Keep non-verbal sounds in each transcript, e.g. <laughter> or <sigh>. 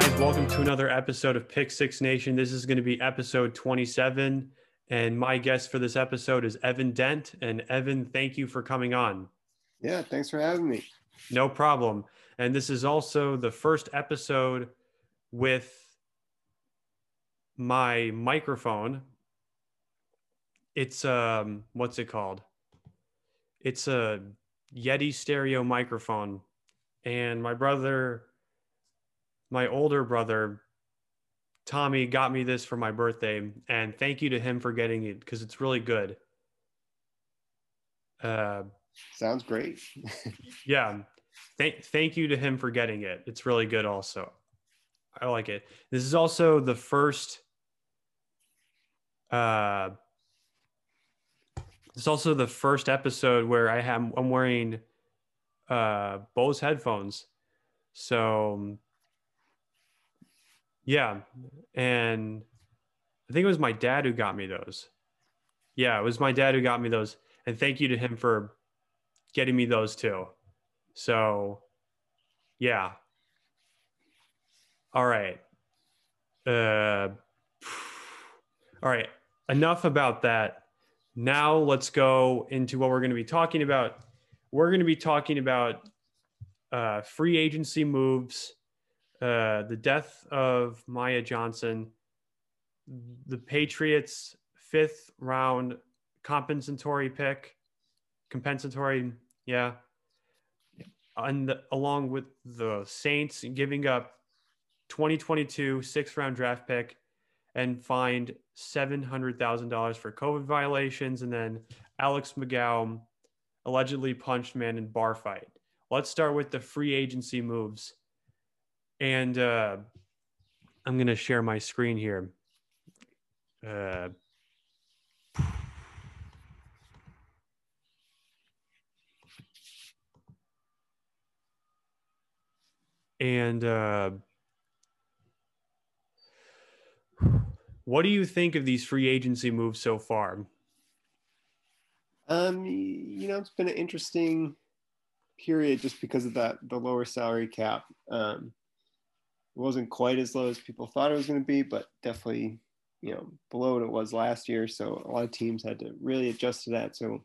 guys? Welcome to another episode of Pick Six Nation. This is going to be episode 27. And my guest for this episode is Evan Dent. And Evan, thank you for coming on. Yeah, thanks for having me. No problem. And this is also the first episode with my microphone. It's um what's it called? It's a Yeti stereo microphone. And my brother my older brother Tommy got me this for my birthday and thank you to him for getting it cuz it's really good. Uh sounds great. <laughs> yeah. Thank thank you to him for getting it. It's really good also. I like it. This is also the first uh it's also the first episode where I have I'm wearing uh Bose headphones. So yeah, and I think it was my dad who got me those. Yeah, it was my dad who got me those. And thank you to him for getting me those too. So, yeah. All right. Uh, all right. Enough about that. Now let's go into what we're going to be talking about. We're going to be talking about uh, free agency moves, uh, the death of Maya Johnson, the Patriots' fifth round compensatory pick, compensatory, yeah, and the, along with the Saints giving up 2022 sixth round draft pick and fined $700,000 for COVID violations. And then Alex McGowan allegedly punched man in bar fight. Let's start with the free agency moves. And uh, I'm going to share my screen here. Uh, and uh, what do you think of these free agency moves so far? Um, you know, it's been an interesting period just because of that the lower salary cap. Um, it wasn't quite as low as people thought it was going to be, but definitely, you know, below what it was last year. So a lot of teams had to really adjust to that. So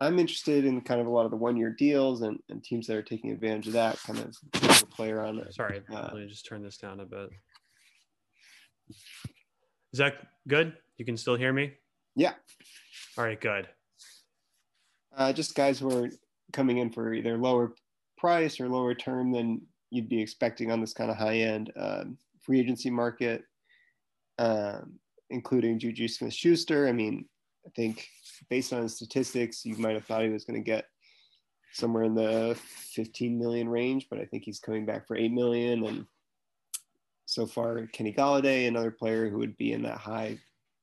I'm interested in kind of a lot of the one year deals and, and teams that are taking advantage of that kind of player on it. Sorry, uh, let me just turn this down a bit. Is that good? You can still hear me? Yeah. All right, good. Uh, just guys who are coming in for either lower price or lower term than you'd be expecting on this kind of high end um, free agency market, um, including Juju Smith Schuster. I mean, I think based on statistics, you might have thought he was going to get somewhere in the 15 million range, but I think he's coming back for 8 million. And so far, Kenny Golladay, another player who would be in that high,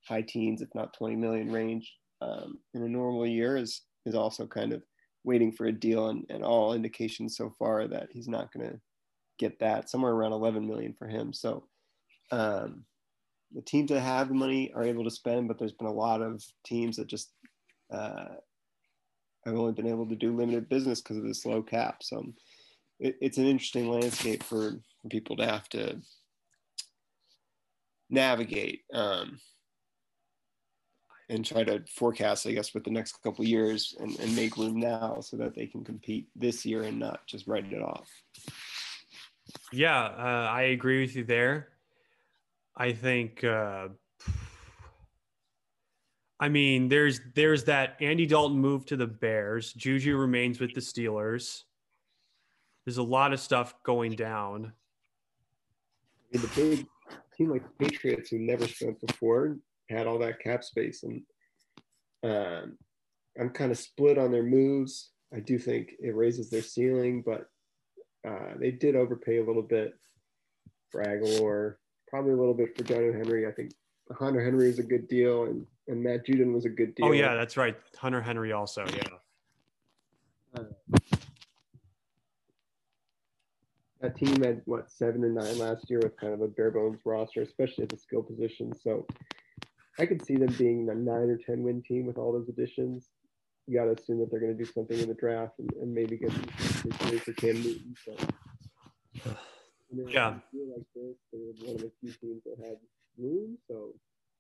high teens, if not 20 million range um, in a normal year, is is also kind of waiting for a deal. And, and all indications so far that he's not going to get that somewhere around 11 million for him. So um, the teams that have the money are able to spend, but there's been a lot of teams that just uh, have only been able to do limited business because of this low cap. So it, it's an interesting landscape for, for people to have to navigate um, and try to forecast, I guess, with the next couple years and, and make room now so that they can compete this year and not just write it off. Yeah, uh, I agree with you there. I think uh, I mean, there's there's that Andy Dalton move to the Bears. Juju remains with the Steelers. There's a lot of stuff going down. And the big team like the Patriots, who never spent before, had all that cap space, and um, I'm kind of split on their moves. I do think it raises their ceiling, but uh, they did overpay a little bit for Agholor, probably a little bit for Johnny Henry. I think Hunter Henry is a good deal, and and Matt Judon was a good deal. Oh yeah, that's right. Hunter Henry also, yeah. Uh, that team had what seven and nine last year with kind of a bare bones roster, especially at the skill position. So I could see them being a nine or ten win team with all those additions. You got to assume that they're going to do something in the draft and, and maybe get some for Cam Newton. So. Yeah. like this, they were one of the few teams that had room. So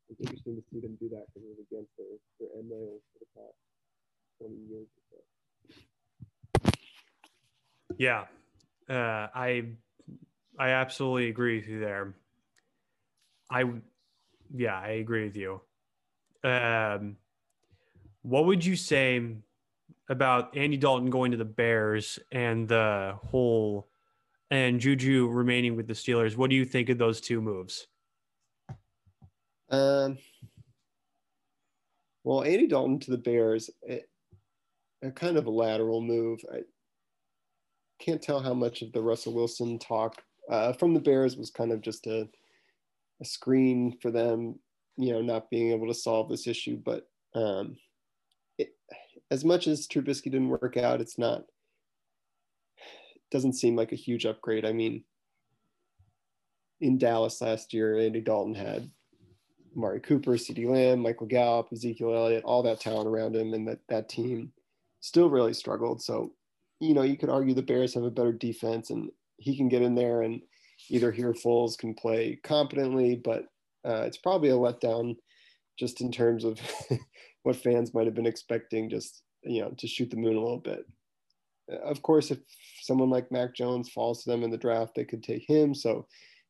it's interesting to see them do that because it was against their, their rails for the past 20 years or so. Yeah, uh, I I absolutely agree with you there. I yeah, I agree with you. Um, what would you say about Andy Dalton going to the Bears and the whole and Juju remaining with the Steelers? What do you think of those two moves? Um, well, Andy Dalton to the Bears, it, a kind of a lateral move. I can't tell how much of the Russell Wilson talk uh, from the Bears was kind of just a, a screen for them, you know, not being able to solve this issue. But um, it, as much as Trubisky didn't work out, it's not, doesn't seem like a huge upgrade. I mean, in Dallas last year, Andy Dalton had Amari Cooper, CeeDee Lamb, Michael Gallup, Ezekiel Elliott, all that talent around him, and that that team still really struggled. So, you know, you could argue the Bears have a better defense, and he can get in there and either here Foles can play competently, but uh, it's probably a letdown just in terms of <laughs> what fans might have been expecting, just you know, to shoot the moon a little bit. Of course, if someone like Mac Jones falls to them in the draft, they could take him. So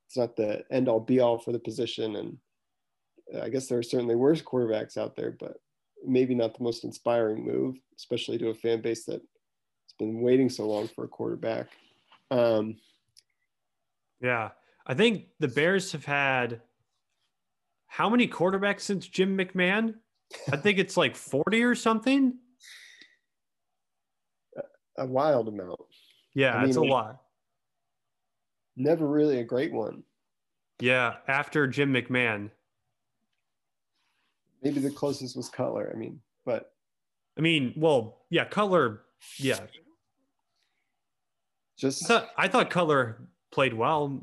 it's not the end all be all for the position, and I guess there are certainly worse quarterbacks out there, but maybe not the most inspiring move, especially to a fan base that has been waiting so long for a quarterback. Um, Yeah, I think the Bears have had how many quarterbacks since Jim McMahon? I think it's like 40 or something. a wild amount. Yeah, I it's a lot. Never really a great one. Yeah, after Jim McMahon. Maybe the closest was Cutler. I mean, but I mean, well, yeah, Cutler. Yeah, just I thought, I thought Cutler played well.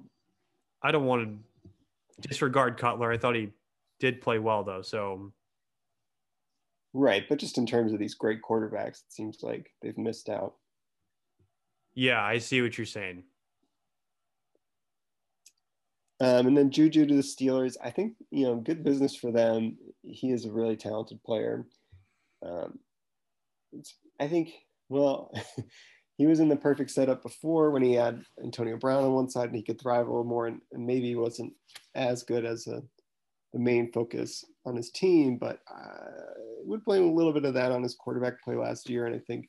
I don't want to disregard Cutler. I thought he did play well though. So right. But just in terms of these great quarterbacks, it seems like they've missed out. yeah, I see what you're saying. Um, and then Juju to the Steelers. I think you know, good business for them. He is a really talented player. Um, it's, I think. Well, <laughs> he was in the perfect setup before when he had Antonio Brown on one side and he could thrive a little more, and, and maybe he wasn't as good as a, the main focus on his team. But I would blame a little bit of that on his quarterback play last year. And I think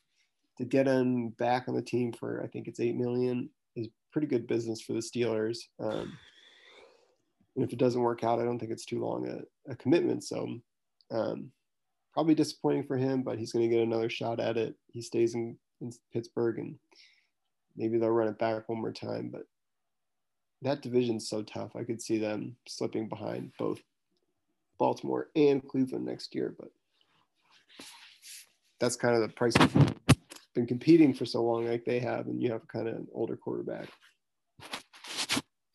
to get him back on the team for I think it's eight million is pretty good business for the Steelers. Um, and if it doesn't work out, I don't think it's too long a, a commitment. So um, probably disappointing for him, but he's going to get another shot at it. He stays in, in Pittsburgh and maybe they'll run it back one more time. But that division's so tough. I could see them slipping behind both Baltimore and Cleveland next year. But that's kind of the price of been competing for so long like they have, and you have kind of an older quarterback.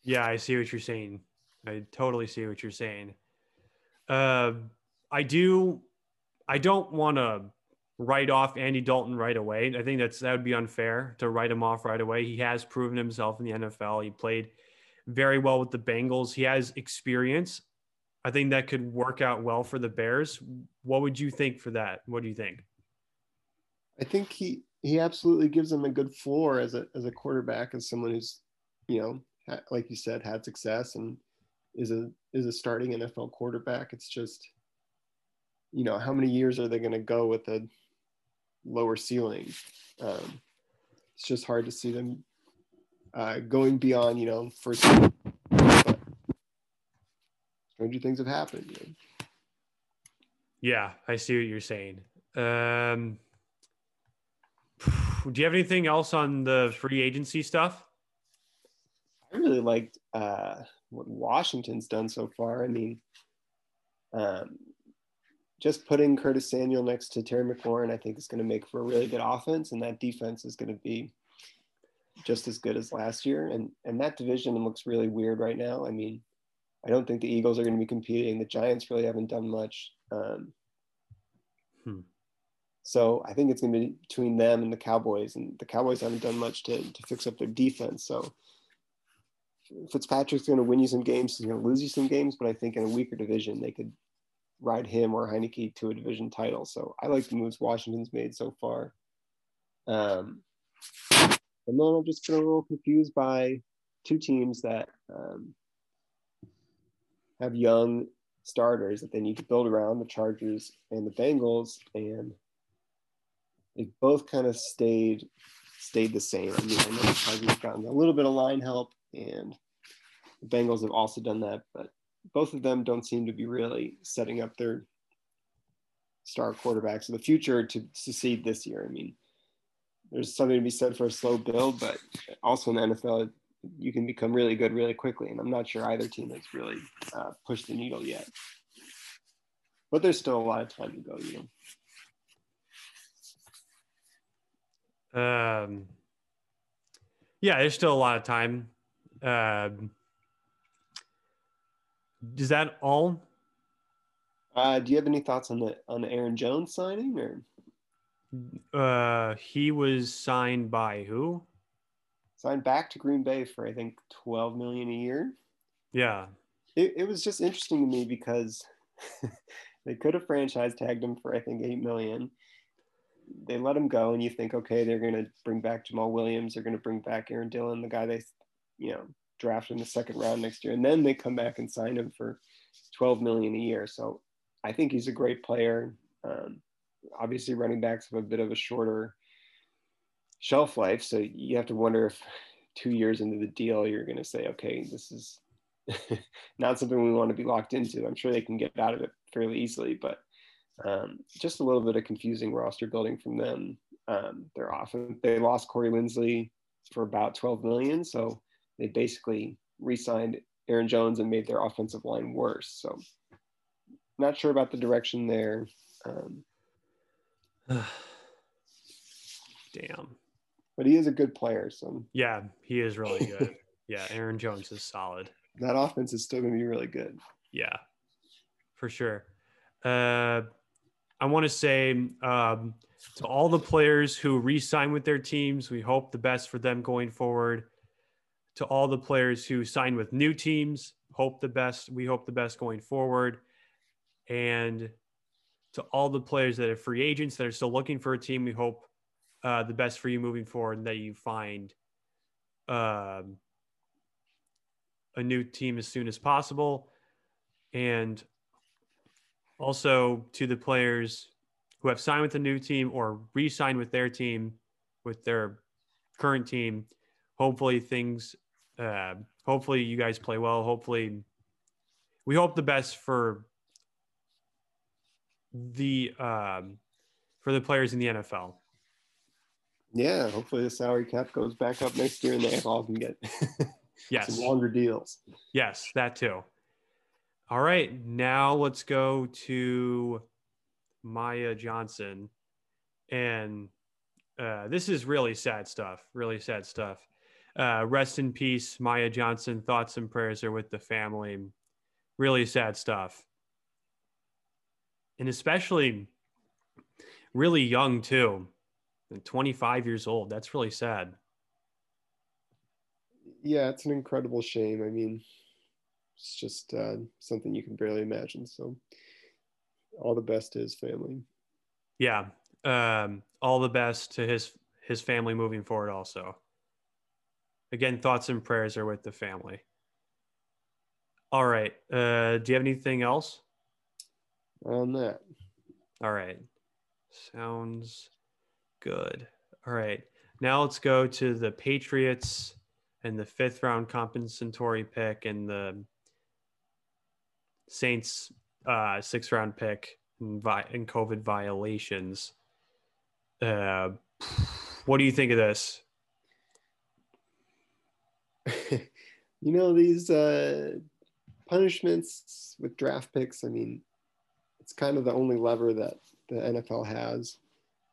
Yeah, I see what you're saying. I totally see what you're saying. Uh, I do. I don't want to write off Andy Dalton right away. I think that's that would be unfair to write him off right away. He has proven himself in the NFL. He played very well with the Bengals. He has experience. I think that could work out well for the Bears. What would you think for that? What do you think? I think he he absolutely gives them a good floor as a as a quarterback, as someone who's, you know, like you said, had success and is a is a starting NFL quarterback. It's just, you know, how many years are they going to go with a lower ceiling? Um, it's just hard to see them uh, going beyond, you know, first. Stranger things have happened. You know? Yeah, I see what you're saying. Um, do you have anything else on the free agency stuff? I really liked uh, what Washington's done so far. I mean, um, just putting Curtis Samuel next to Terry McLaurin, I think is going to make for a really good offense, and that defense is going to be just as good as last year. And and that division looks really weird right now. I mean, I don't think the Eagles are going to be competing. The Giants really haven't done much. Um, Hmm. So I think it's going to be between them and the Cowboys, and the Cowboys haven't done much to to fix up their defense. So Fitzpatrick's going to win you some games. He's going to lose you some games, but I think in a weaker division, they could ride him or Heinicke to a division title. So I like the moves Washington's made so far. Um, and then I'm just been a little confused by two teams that um, have young starters that they need to build around the Chargers and the Bengals, and they both kind of stayed stayed the same. I mean, I know the Chargers have gotten a little bit of line help, and the Bengals have also done that, but both of them don't seem to be really setting up their star quarterbacks of the future to succeed this year. I mean, there's something to be said for a slow build, but also in the NFL, you can become really good really quickly. And I'm not sure either team has really uh, pushed the needle yet. But there's still a lot of time to go, you know. Um, yeah, there's still a lot of time. Um, is that all? Uh, do you have any thoughts on the on the Aaron Jones signing or? Uh, he was signed by who? Signed back to Green Bay for I think twelve million a year. Yeah. It it was just interesting to me because <laughs> they could have franchise tagged him for I think eight million. They let him go, and you think, okay, they're going to bring back Jamaal Williams. They're going to bring back Aaron Dillon, the guy they, you know, draft in the second round next year, and then they come back and sign him for 12 million a year. So I think he's a great player. Um, obviously, running backs have a bit of a shorter shelf life, so you have to wonder if two years into the deal you're going to say, okay, this is <laughs> not something we want to be locked into. I'm sure they can get out of it fairly easily, but um, just a little bit of confusing roster building from them. Um, they're often they lost Corey Linsley for about 12 million, so they basically re-signed Aaron Jones and made their offensive line worse. So not sure about the direction there. Um, <sighs> Damn. But he is a good player. So yeah, he is really <laughs> good. yeah, Aaron Jones is solid. That offense is still going to be really good. Yeah, for sure. Uh, I want to say um, to all the players who re-sign with their teams, we hope the best for them going forward to all the players who sign with new teams. Hope the best. We hope the best going forward. And to all the players that are free agents that are still looking for a team, we hope uh, the best for you moving forward and that you find um, a new team as soon as possible. And also to the players who have signed with a new team or re signed with their team, with their current team, hopefully things uh, hopefully you guys play well. Hopefully, we hope the best for the um, for the players in the NFL. Yeah, hopefully the salary cap goes back up next year and they all can get <laughs> yes some longer deals. Yes, that too. All right, now let's go to Maya Johnson, and uh, this is really sad stuff. Really sad stuff. Uh, rest in peace, Maya Johnson. Thoughts and prayers are with the family. Really sad stuff. And especially really young, too. and 25 years old. That's really sad. Yeah, it's an incredible shame. I mean, it's just uh, something you can barely imagine. So, all the best to his family. Yeah. Um, all the best to his his family moving forward also. Again, thoughts and prayers are with the family. All right. Uh, do you have anything else? On that. All right. Sounds good. All right. Now let's go to the Patriots and the fifth round compensatory pick and the Saints uh, sixth round pick and, vi- and COVID violations. Uh, what do you think of this? <laughs> you know these uh, punishments with draft picks. I mean, it's kind of the only lever that the NFL has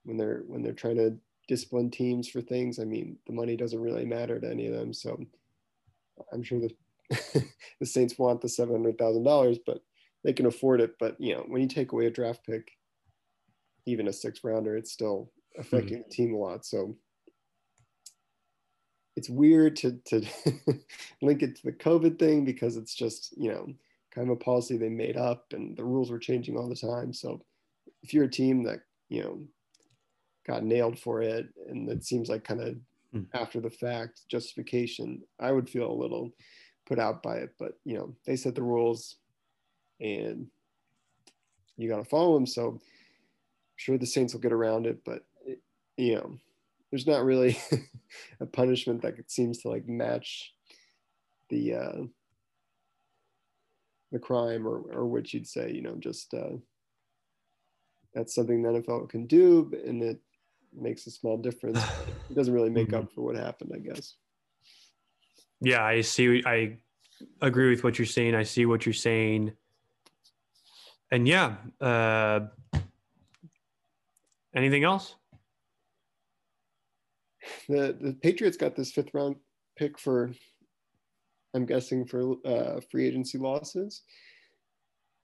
when they're when they're trying to discipline teams for things. I mean, the money doesn't really matter to any of them. So I'm sure the <laughs> the Saints want the seven hundred thousand dollars, but they can afford it. But you know, when you take away a draft pick, even a six rounder, it's still affecting mm-hmm. the team a lot. So it's weird to to <laughs> link it to the COVID thing because it's just you know kind of a policy they made up and the rules were changing all the time. So if you're a team that you know got nailed for it and it seems like kind of mm. after the fact justification, I would feel a little put out by it. But you know they set the rules and you got to follow them. So I'm sure the Saints will get around it, but it, you know there's not really <laughs> a punishment that seems to like match the uh, the crime or or what you'd say you know just uh, that's something the NFL can do and it makes a small difference <sighs> it doesn't really make mm-hmm. up for what happened I guess. Yeah I see I agree with what you're saying I see what you're saying. And yeah uh anything else? The the Patriots got this fifth round pick for, I'm guessing for uh, free agency losses,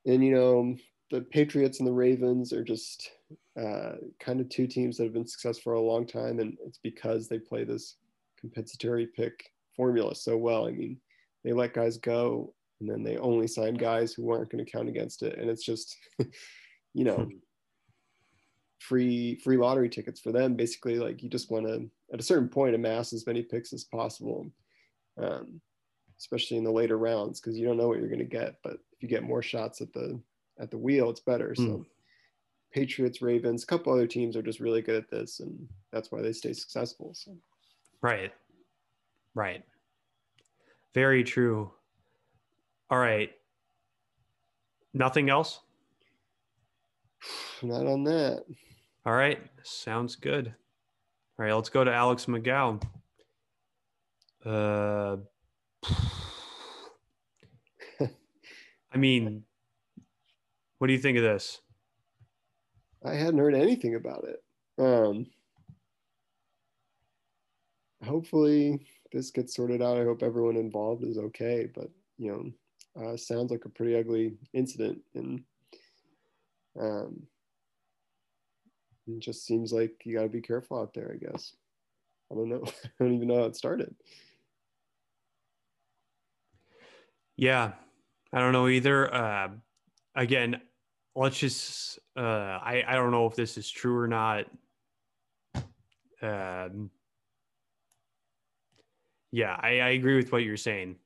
and you know the Patriots and the Ravens are just uh, kind of two teams that have been successful for a long time, and it's because they play this compensatory pick formula so well. I mean, they let guys go, and then they only sign guys who aren't going to count against it, and it's just, <laughs> you know. Hmm free free lottery tickets for them. Basically, like you just want to at a certain point amass as many picks as possible, um, especially in the later rounds because you don't know what you're going to get. But if you get more shots at the at the wheel, it's better. Mm. So hmm. Patriots, Ravens, a couple other teams are just really good at this, and that's why they stay successful. So. Right. Right. Very true. All right. Nothing else? <sighs> Not on that. All right. Sounds good. All right. Let's go to Alex McGowan. Uh, I mean, what do you think of this? I hadn't heard anything about it. Um, hopefully this gets sorted out. I hope everyone involved is okay, but you know, uh, sounds like a pretty ugly incident, and um, it just seems like you got to be careful out there, I guess. I don't know. <laughs> I don't even know how it started. Yeah, I don't know either. Uh, again, let's just, uh, I, I don't know if this is true or not. Um, yeah, I, I agree with what you're saying.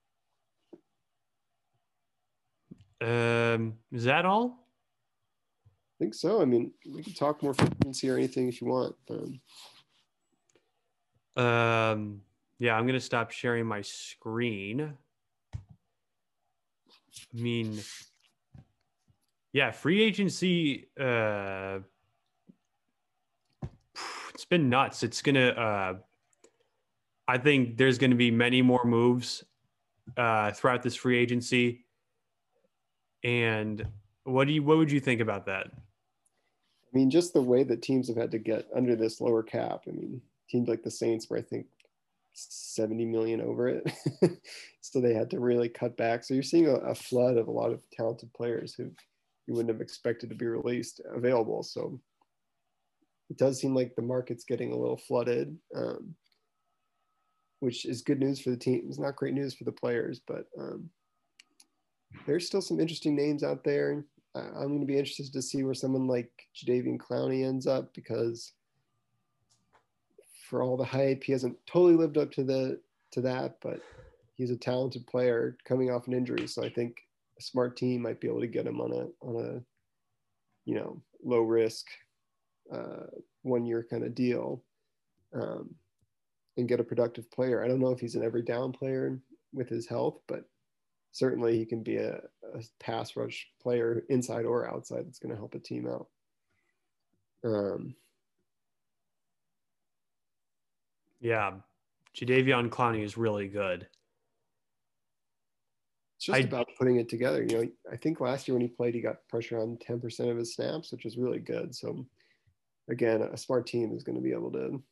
Um, is that all? I think so. I mean, we can talk more free agency or anything if you want. Um, um yeah, I'm gonna stop sharing my screen. I mean, yeah, free agency. Uh, it's been nuts. It's gonna. Uh, I think there's going to be many more moves uh, throughout this free agency. And what do you? What would you think about that? I mean, just the way that teams have had to get under this lower cap. I mean, teams like the Saints where I think, 70 million over it. <laughs> so they had to really cut back. So you're seeing a, a, flood of a lot of talented players who you wouldn't have expected to be released available. So it does seem like the market's getting a little flooded, um, which is good news for the team. It's not great news for the players, but um, there's still some interesting names out there. I'm going to be interested to see where someone like Jadeveon Clowney ends up because for all the hype, he hasn't totally lived up to the to that, but he's a talented player coming off an injury. So I think a smart team might be able to get him on a on a you know low risk uh, one year kind of deal um, and get a productive player. I don't know if he's an every down player with his health, but certainly he can be a, a pass rush player inside or outside that's going to help a team out. Um, yeah, Jadeveon Clowney is really good. It's just I, about putting it together. You know, I think last year when he played, he got pressure on 10% of his snaps, which is really good. So, again, a smart team is going to be able to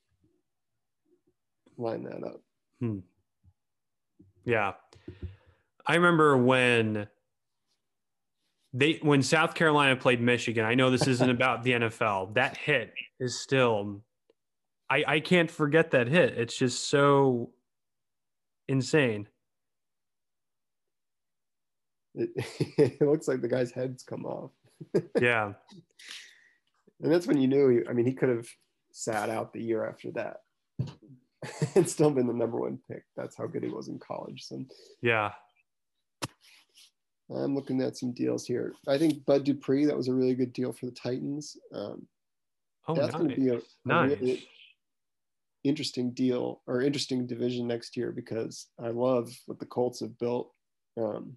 line that up. Hmm. Yeah. I remember when they when South Carolina played Michigan. I know this isn't about the NFL. That hit is still I I can't forget that hit. It's just so insane. It, <laughs> it looks like the guy's head's come off. <laughs> Yeah. And that's when you knew. He, I mean, he could have sat out the year after that <laughs> and still been the number one pick. That's how good he was in college. So Yeah. I'm looking at some deals here. I think Bud Dupree, that was a really good deal for the Titans. Um, Oh, that's going nice. to be a, a Nice. really interesting deal or interesting division next year because I love what the Colts have built. Um,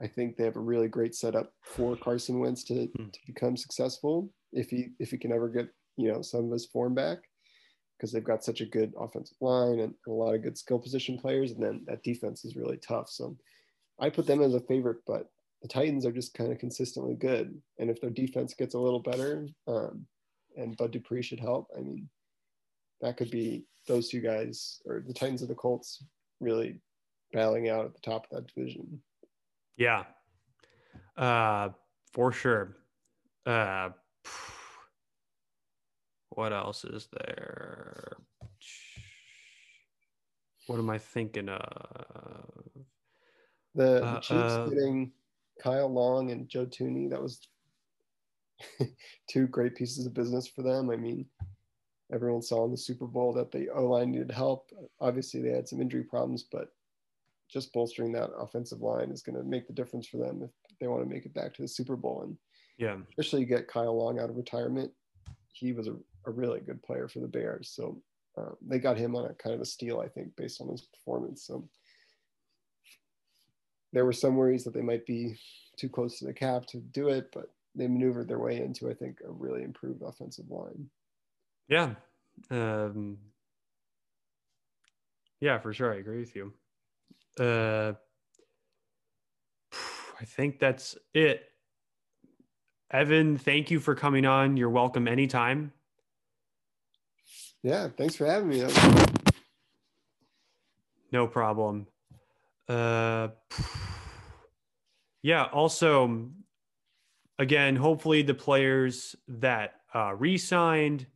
I think they have a really great setup for Carson Wentz to, Hmm. to become successful if he if he can ever get you know some of his form back because they've got such a good offensive line and a lot of good skill position players and then that defense is really tough. So I put them as a favorite, but the Titans are just kind of consistently good. And if their defense gets a little better, um, and Bud Dupree should help, I mean, that could be those two guys or the Titans or the Colts really battling out at the top of that division. Yeah. Uh for sure. Uh what else is there? What am I thinking of? The, the Uh, Chiefs uh, getting Kyle Long and Joe Thuney, that was <laughs> two great pieces of business for them. I mean, everyone saw in the Super Bowl that the O line needed help. Obviously, they had some injury problems, but just bolstering that offensive line is going to make the difference for them if they want to make it back to the Super Bowl. And Yeah. especially get Kyle Long out of retirement. He was a, a really good player for the Bears. So uh, they got him on a kind of a steal, I think, based on his performance. So there were some worries that they might be too close to the cap to do it, but they maneuvered their way into, I think, a really improved offensive line. Yeah. Um Yeah, for sure. I agree with you. Uh I think that's it. Evan, thank you for coming on. You're welcome anytime. Yeah, thanks for having me. No problem. Uh, yeah. Also, again, hopefully the players that uh, re-signed,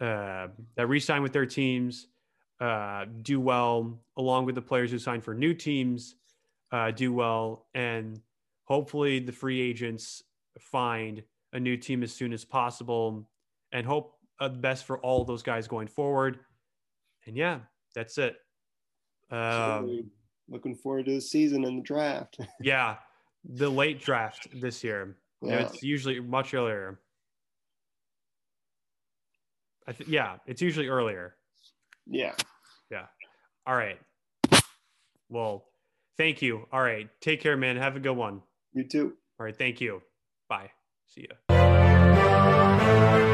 uh, that re-signed with their teams, uh, do well, along with the players who sign for new teams, uh, do well, and hopefully the free agents find a new team as soon as possible, and hope uh, the best for all those guys going forward. And yeah, that's it. Um, looking forward to the season and the draft. <laughs> yeah, the late draft this year. You know, Yeah. It's usually much earlier. I th- yeah, it's usually earlier. yeah. Yeah. All right. Well, thank you. All right. Take care, man. Have a good one. You too. All right. Thank you. Bye. See ya.